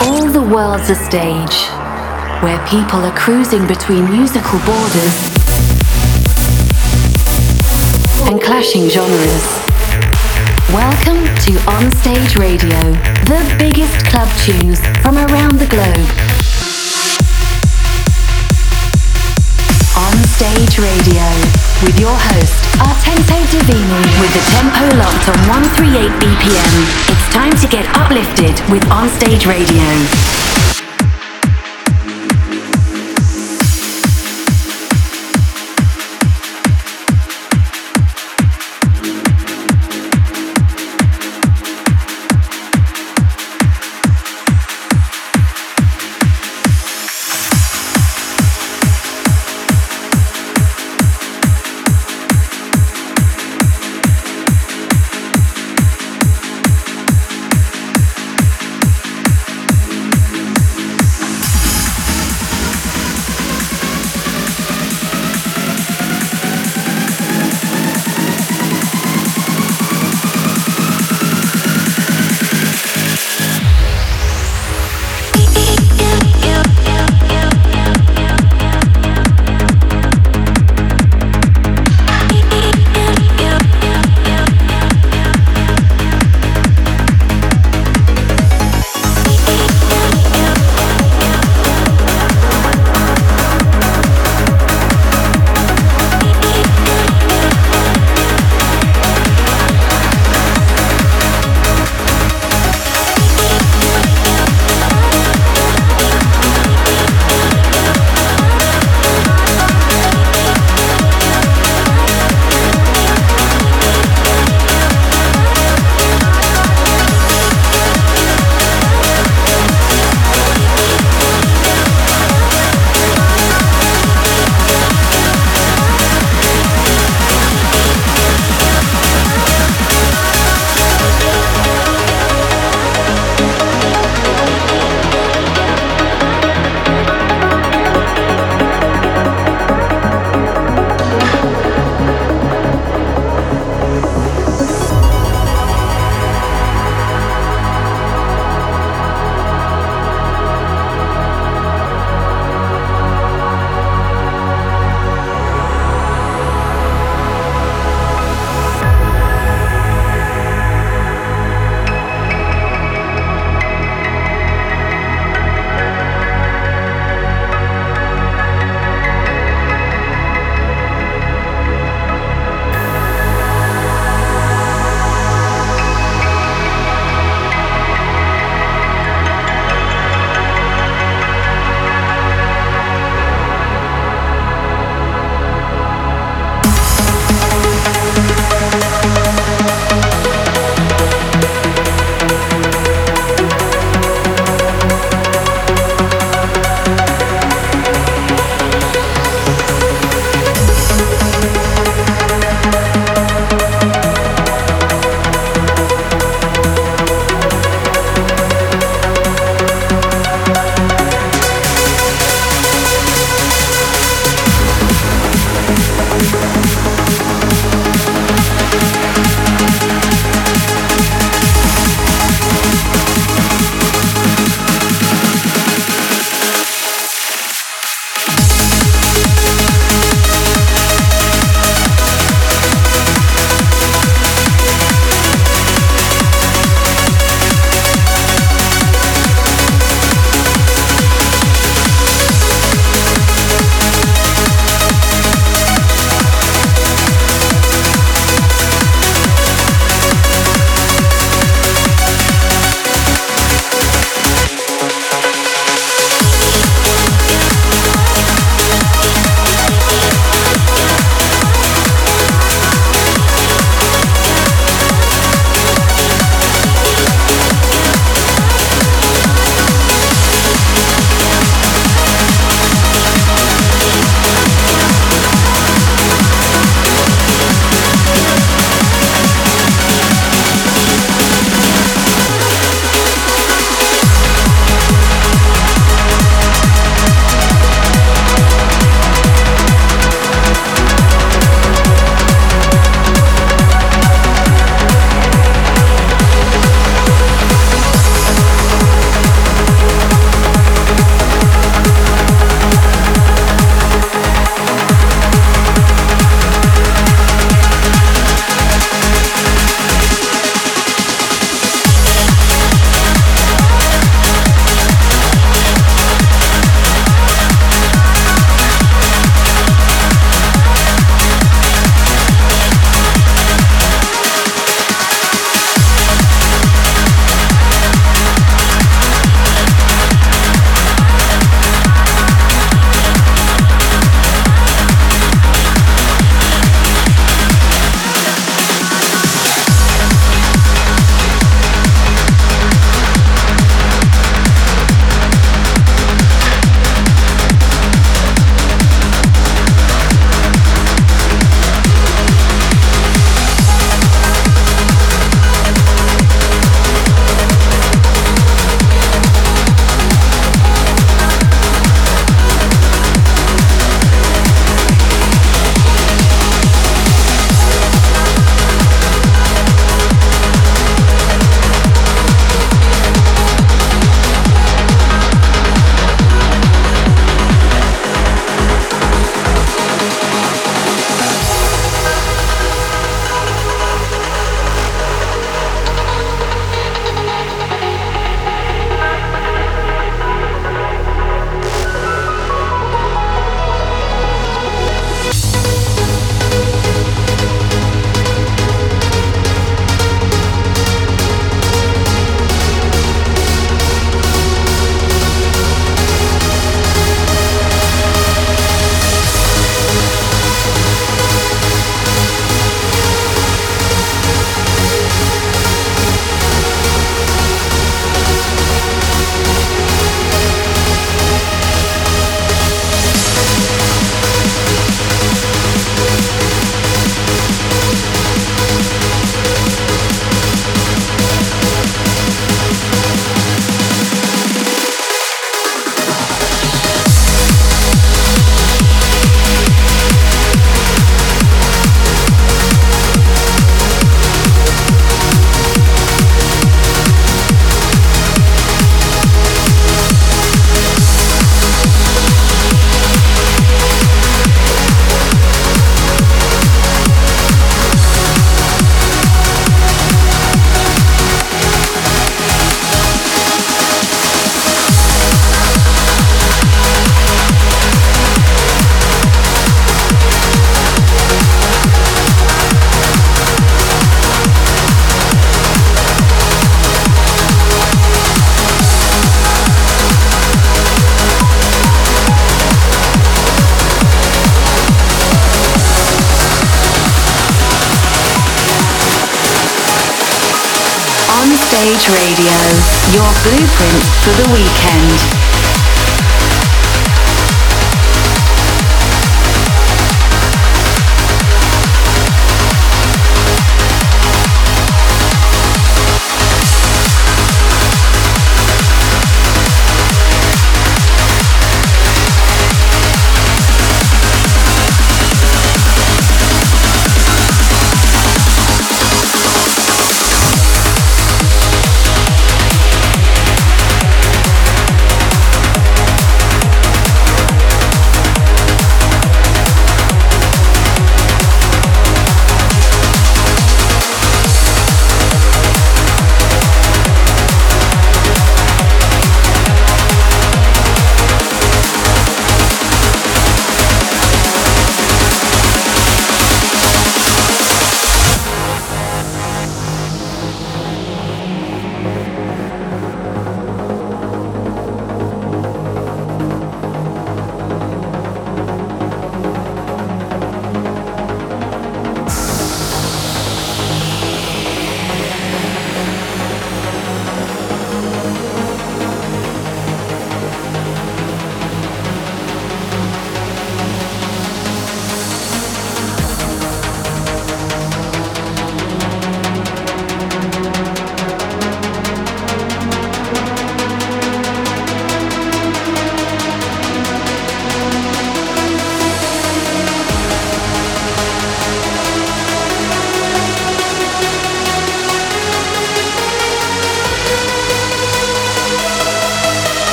All the world's a stage where people are cruising between musical borders and clashing genres. Welcome to Onstage Radio, the biggest club tunes from around the globe. Onstage Radio with your host, Artento Divini, with the tempo locked on 138 BPM. It's time to get uplifted with Onstage Radio.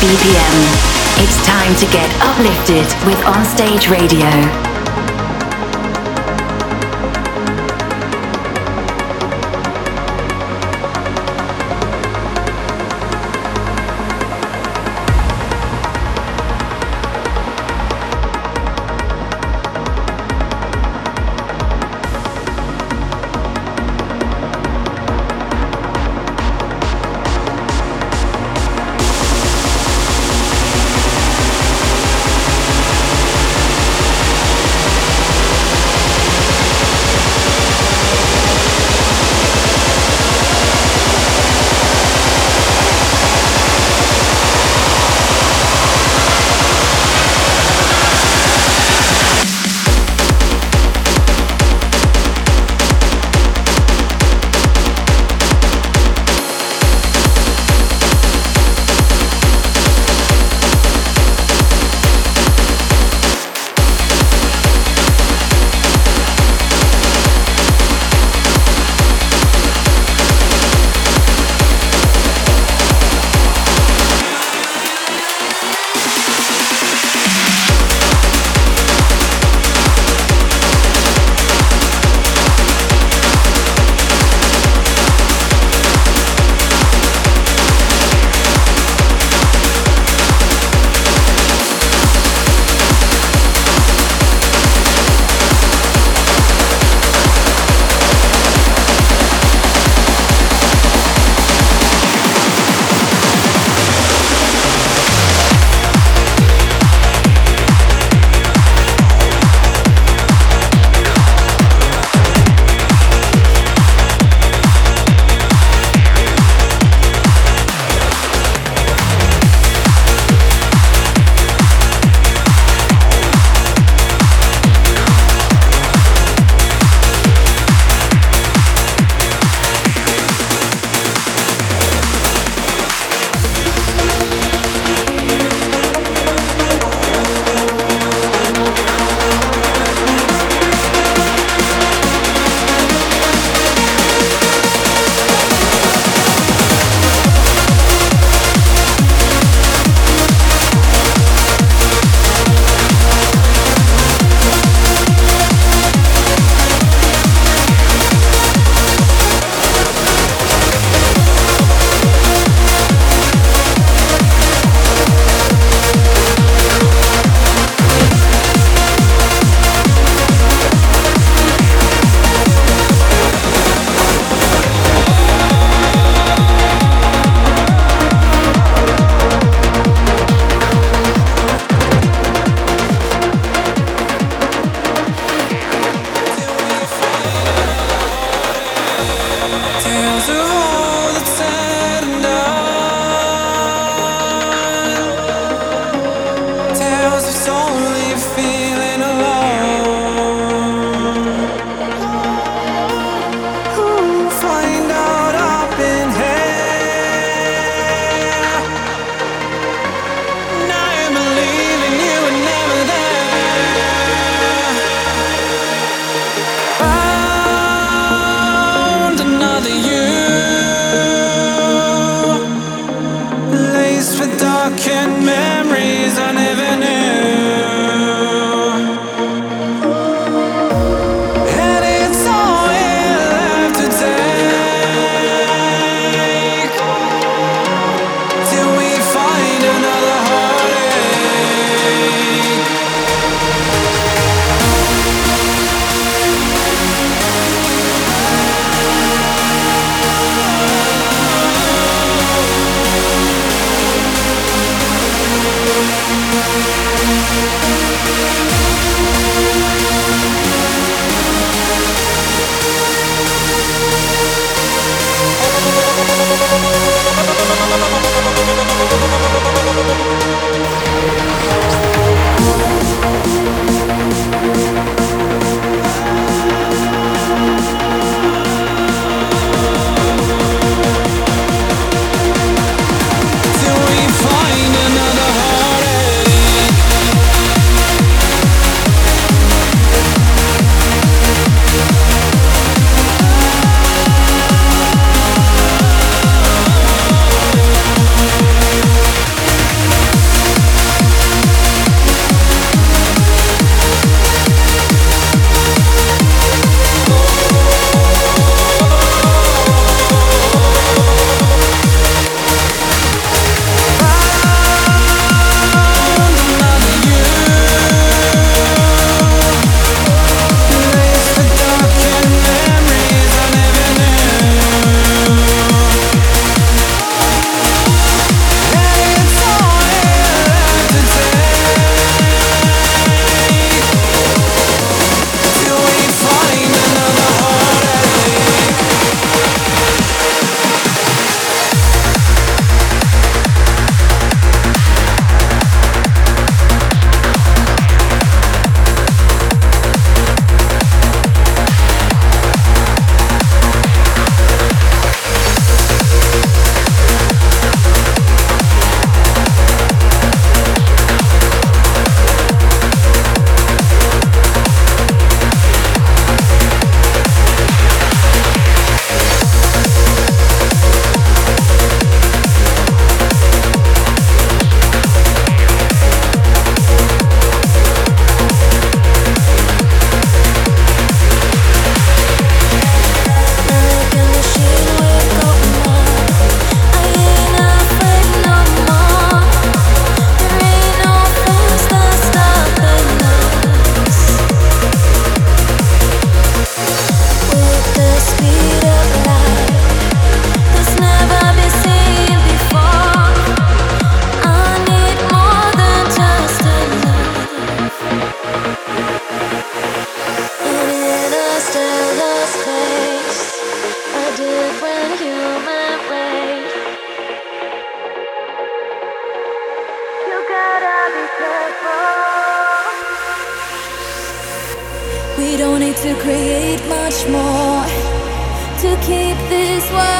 BPM. It's time to get uplifted with Onstage Radio. Create much more to keep this world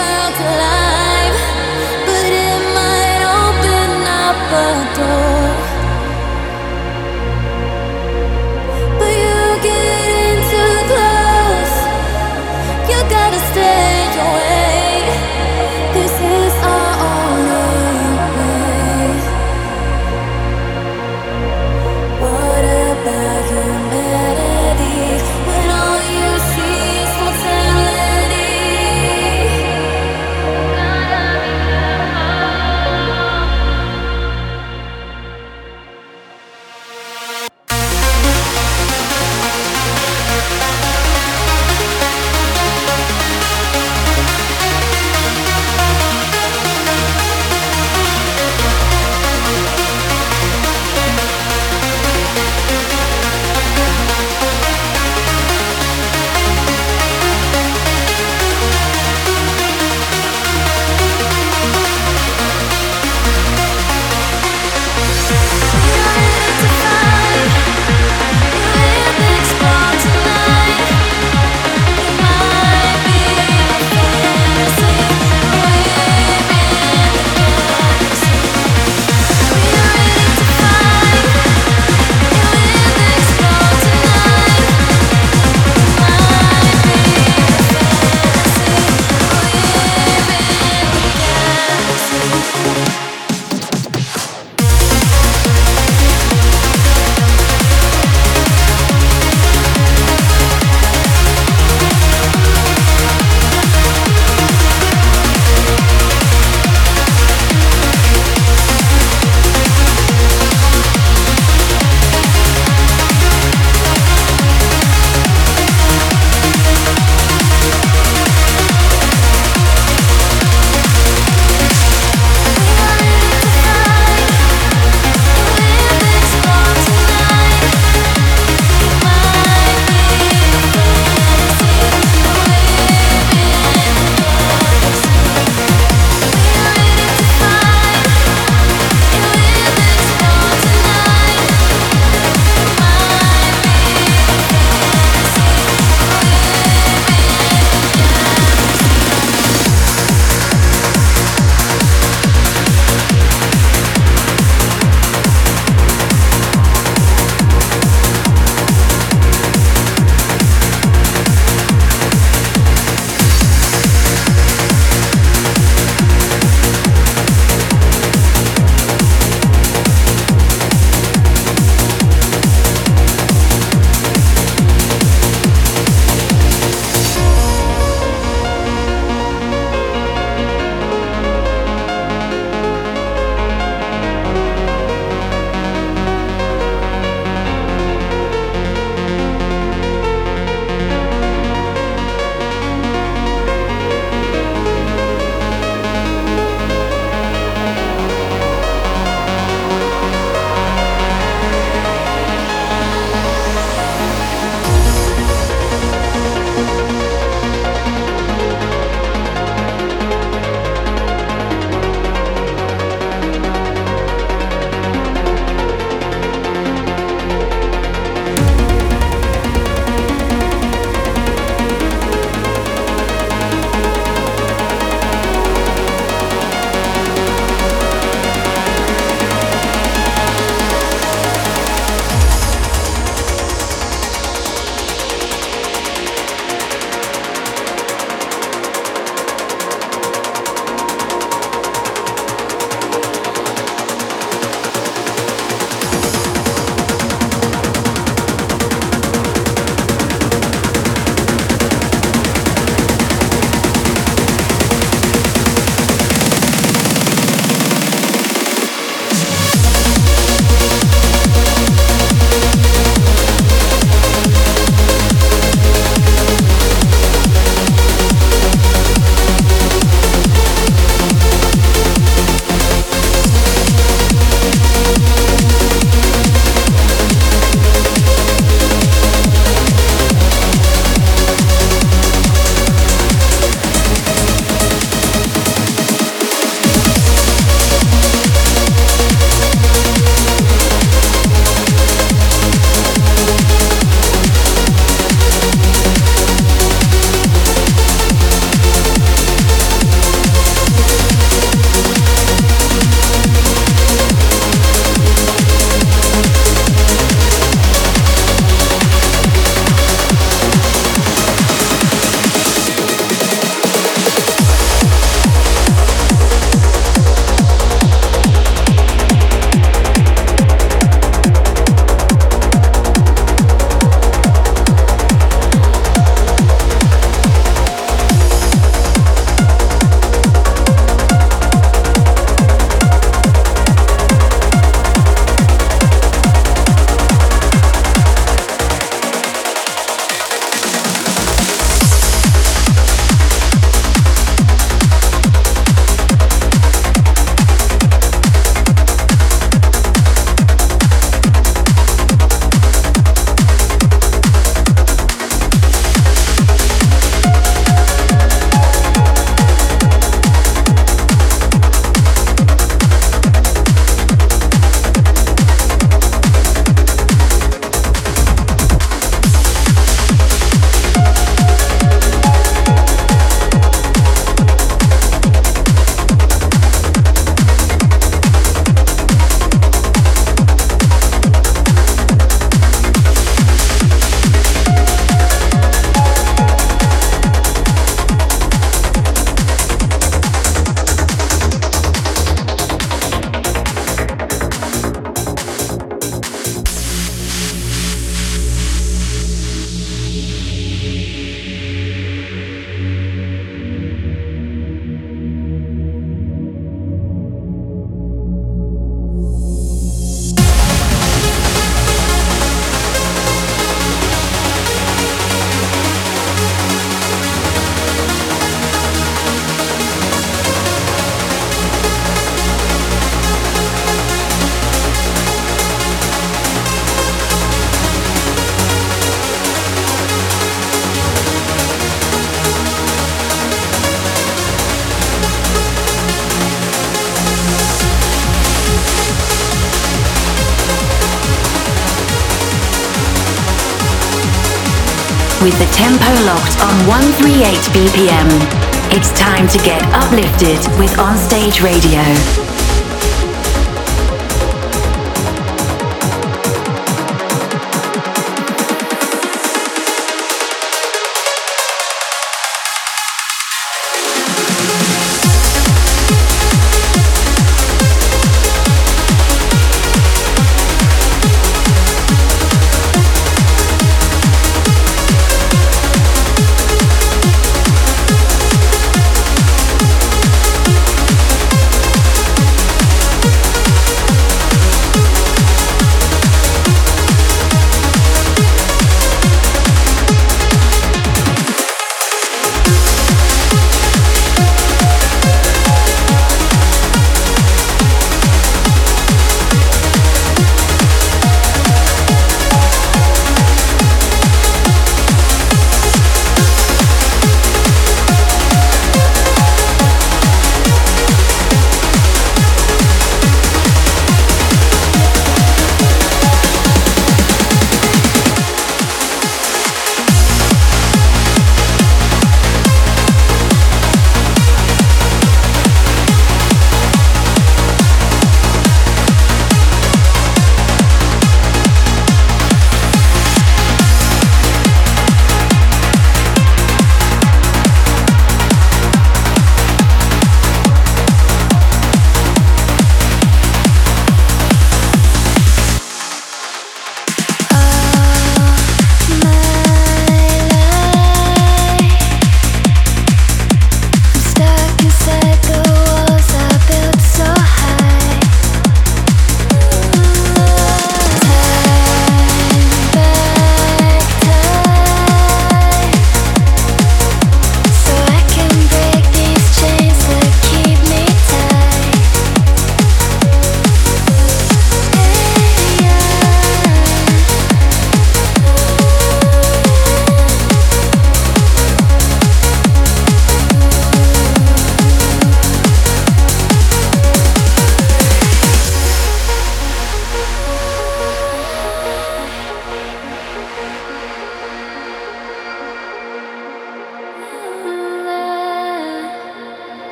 with the tempo locked on 138 BPM. It's time to get uplifted with Onstage Radio.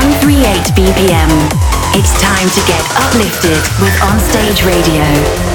138 BPM. It's time to get uplifted with Onstage Radio.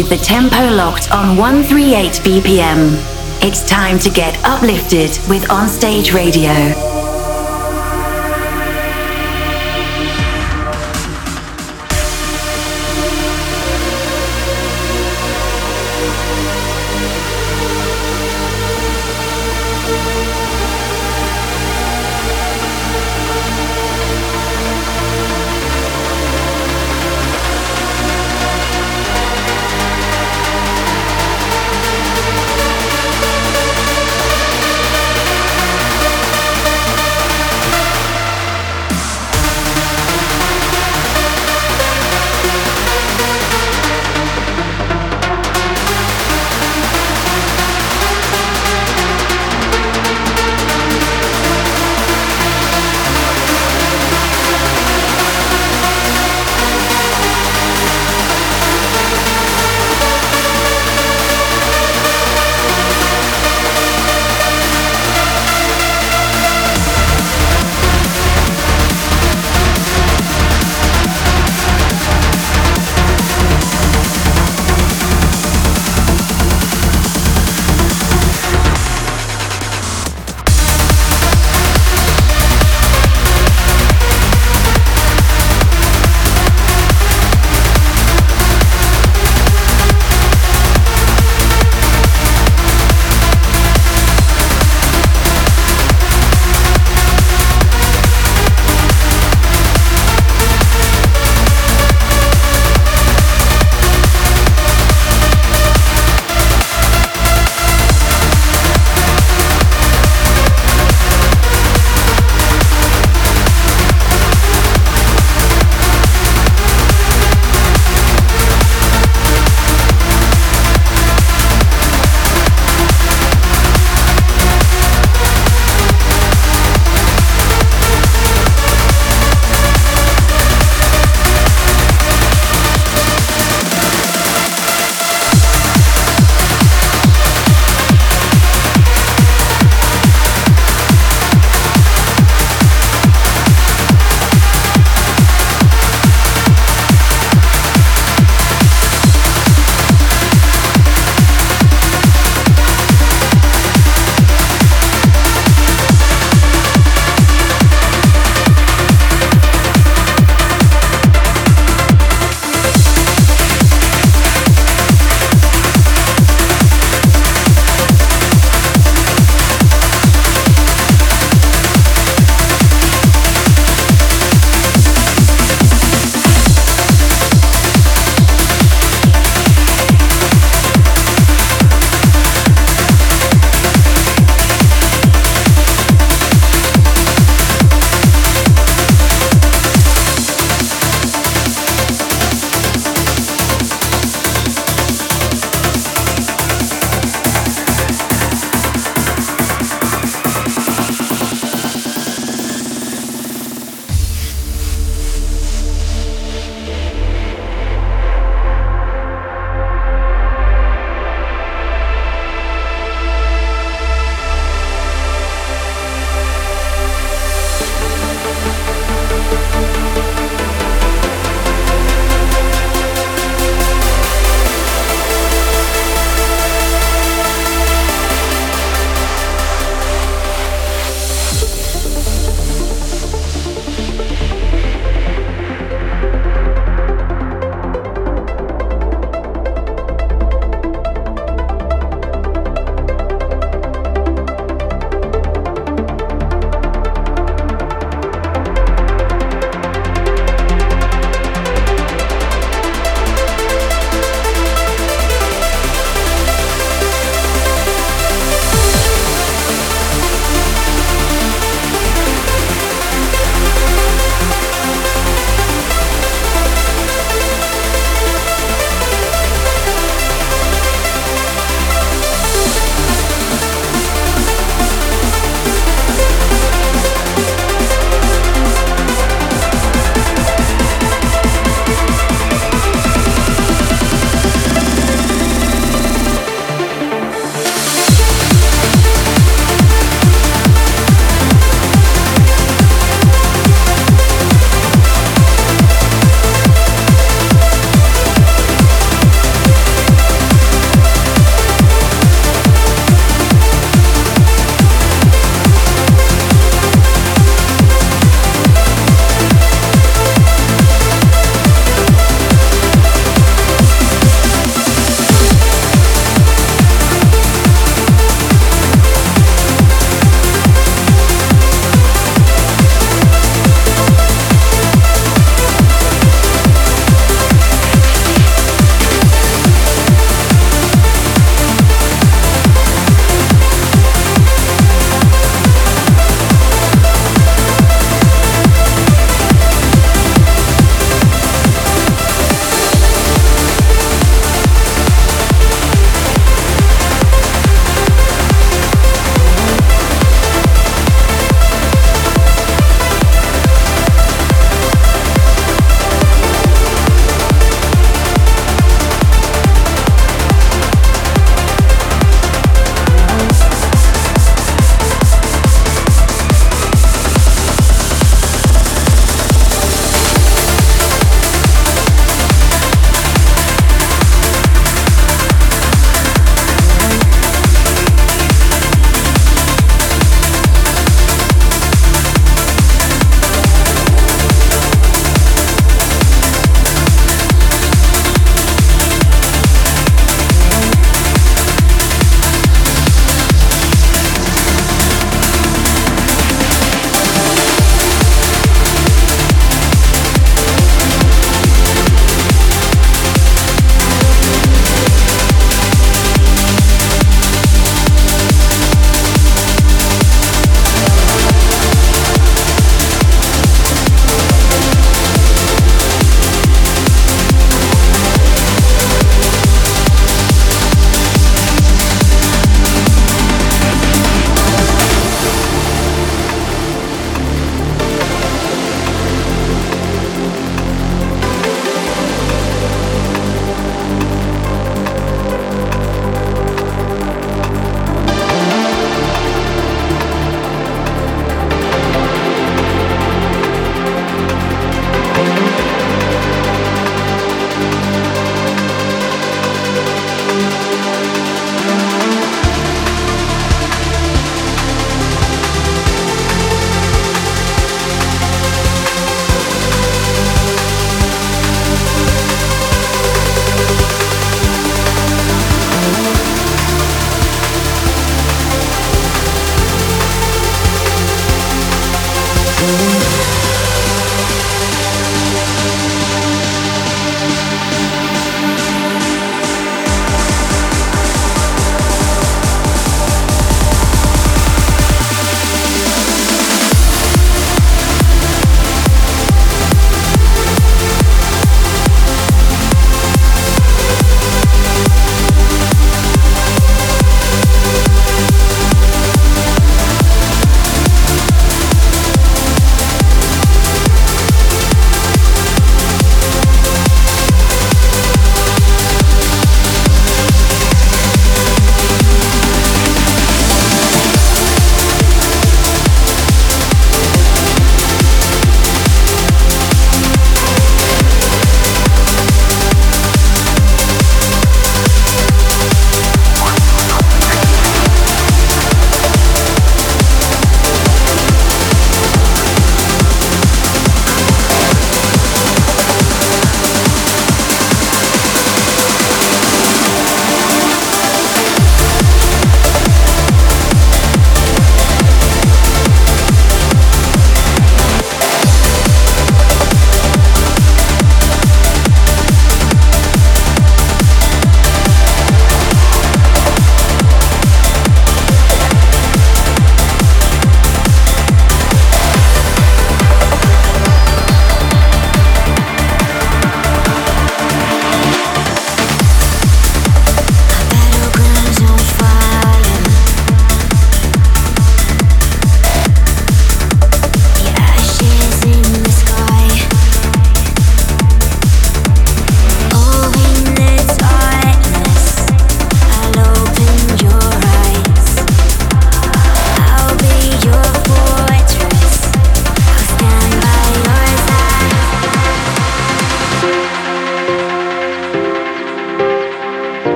With the tempo locked on 138 BPM. It's time to get uplifted with Onstage Radio.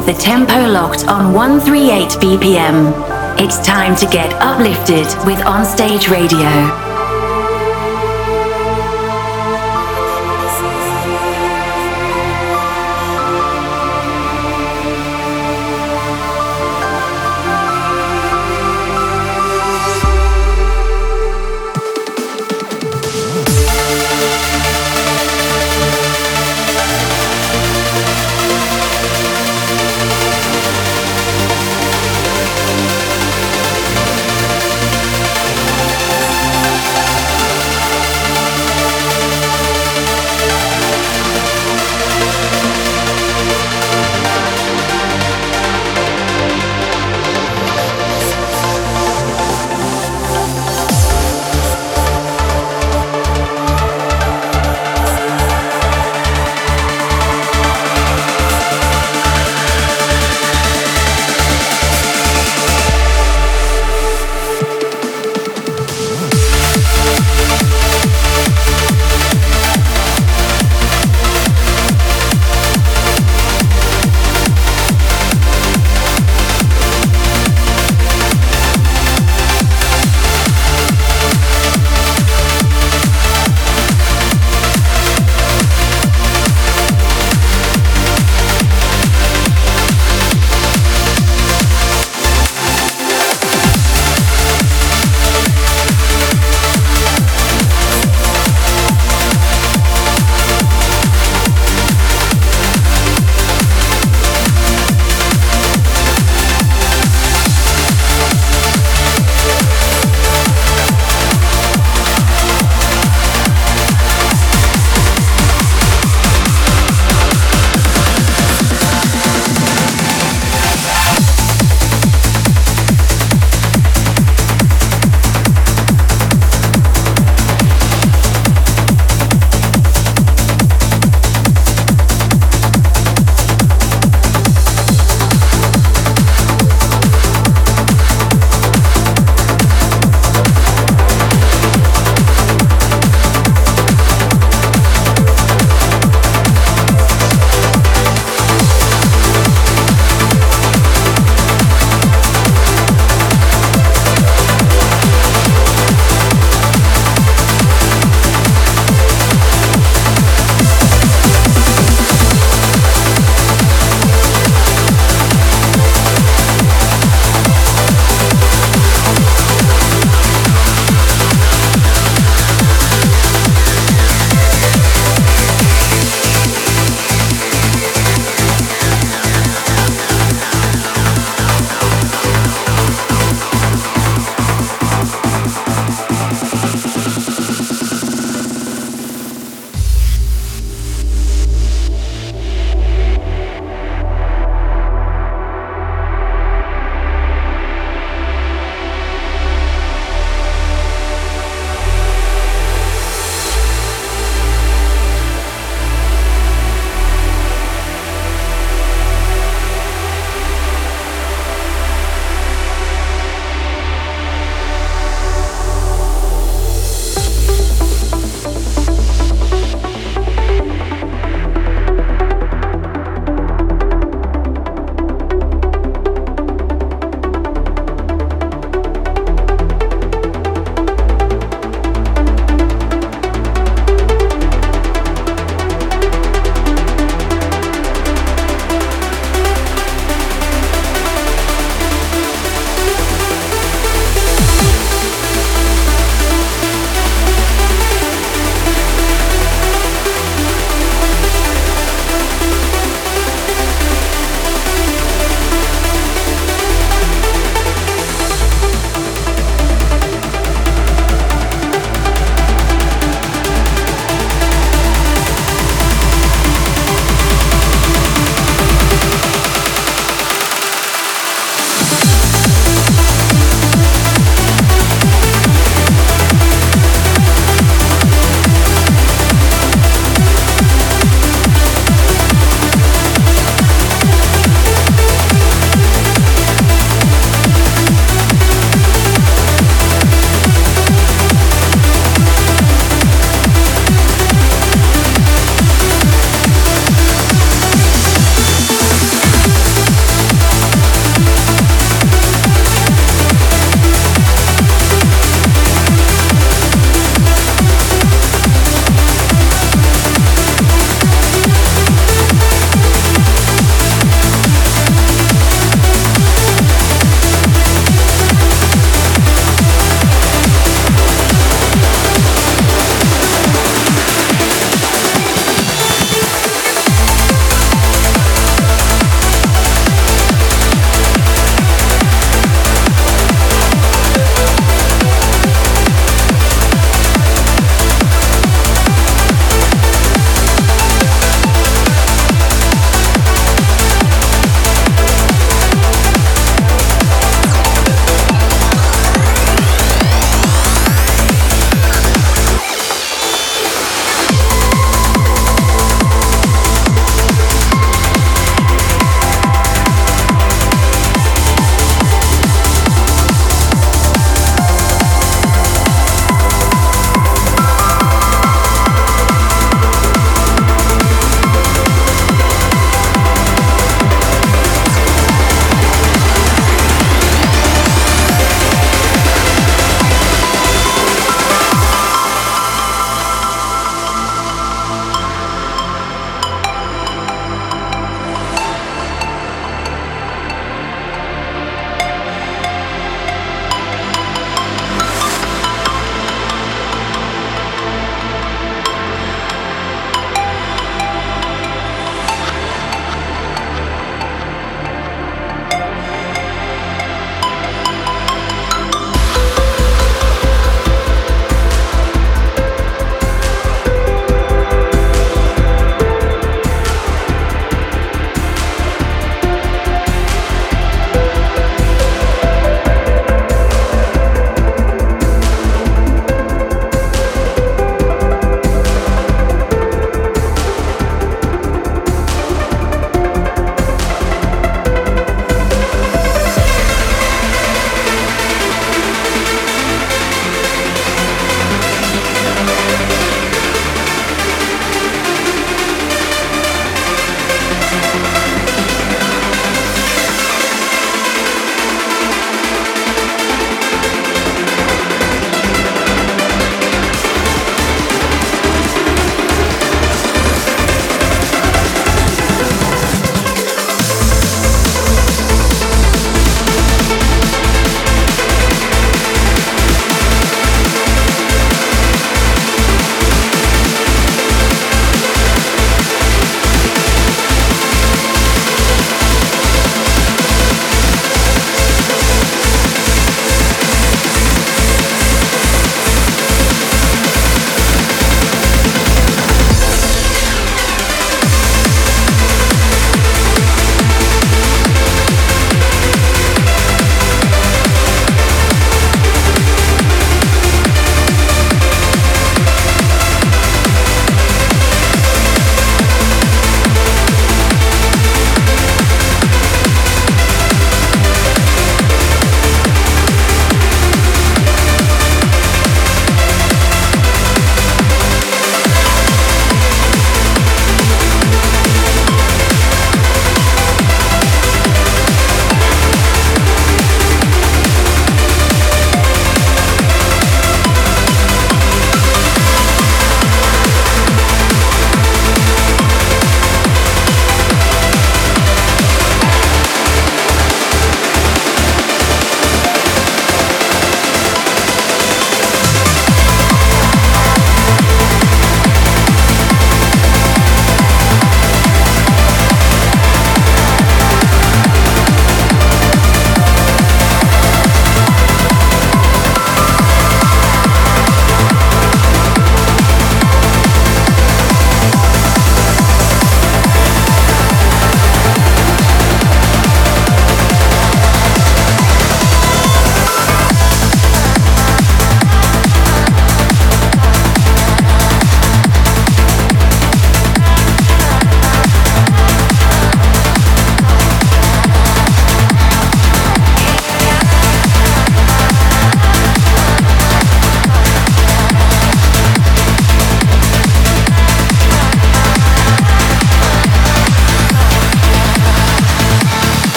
With the tempo locked on 138 BPM. It's time to get uplifted with Onstage Radio.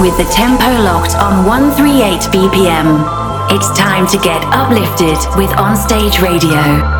With the tempo locked on 138 BPM. It's time to get uplifted with Onstage Radio.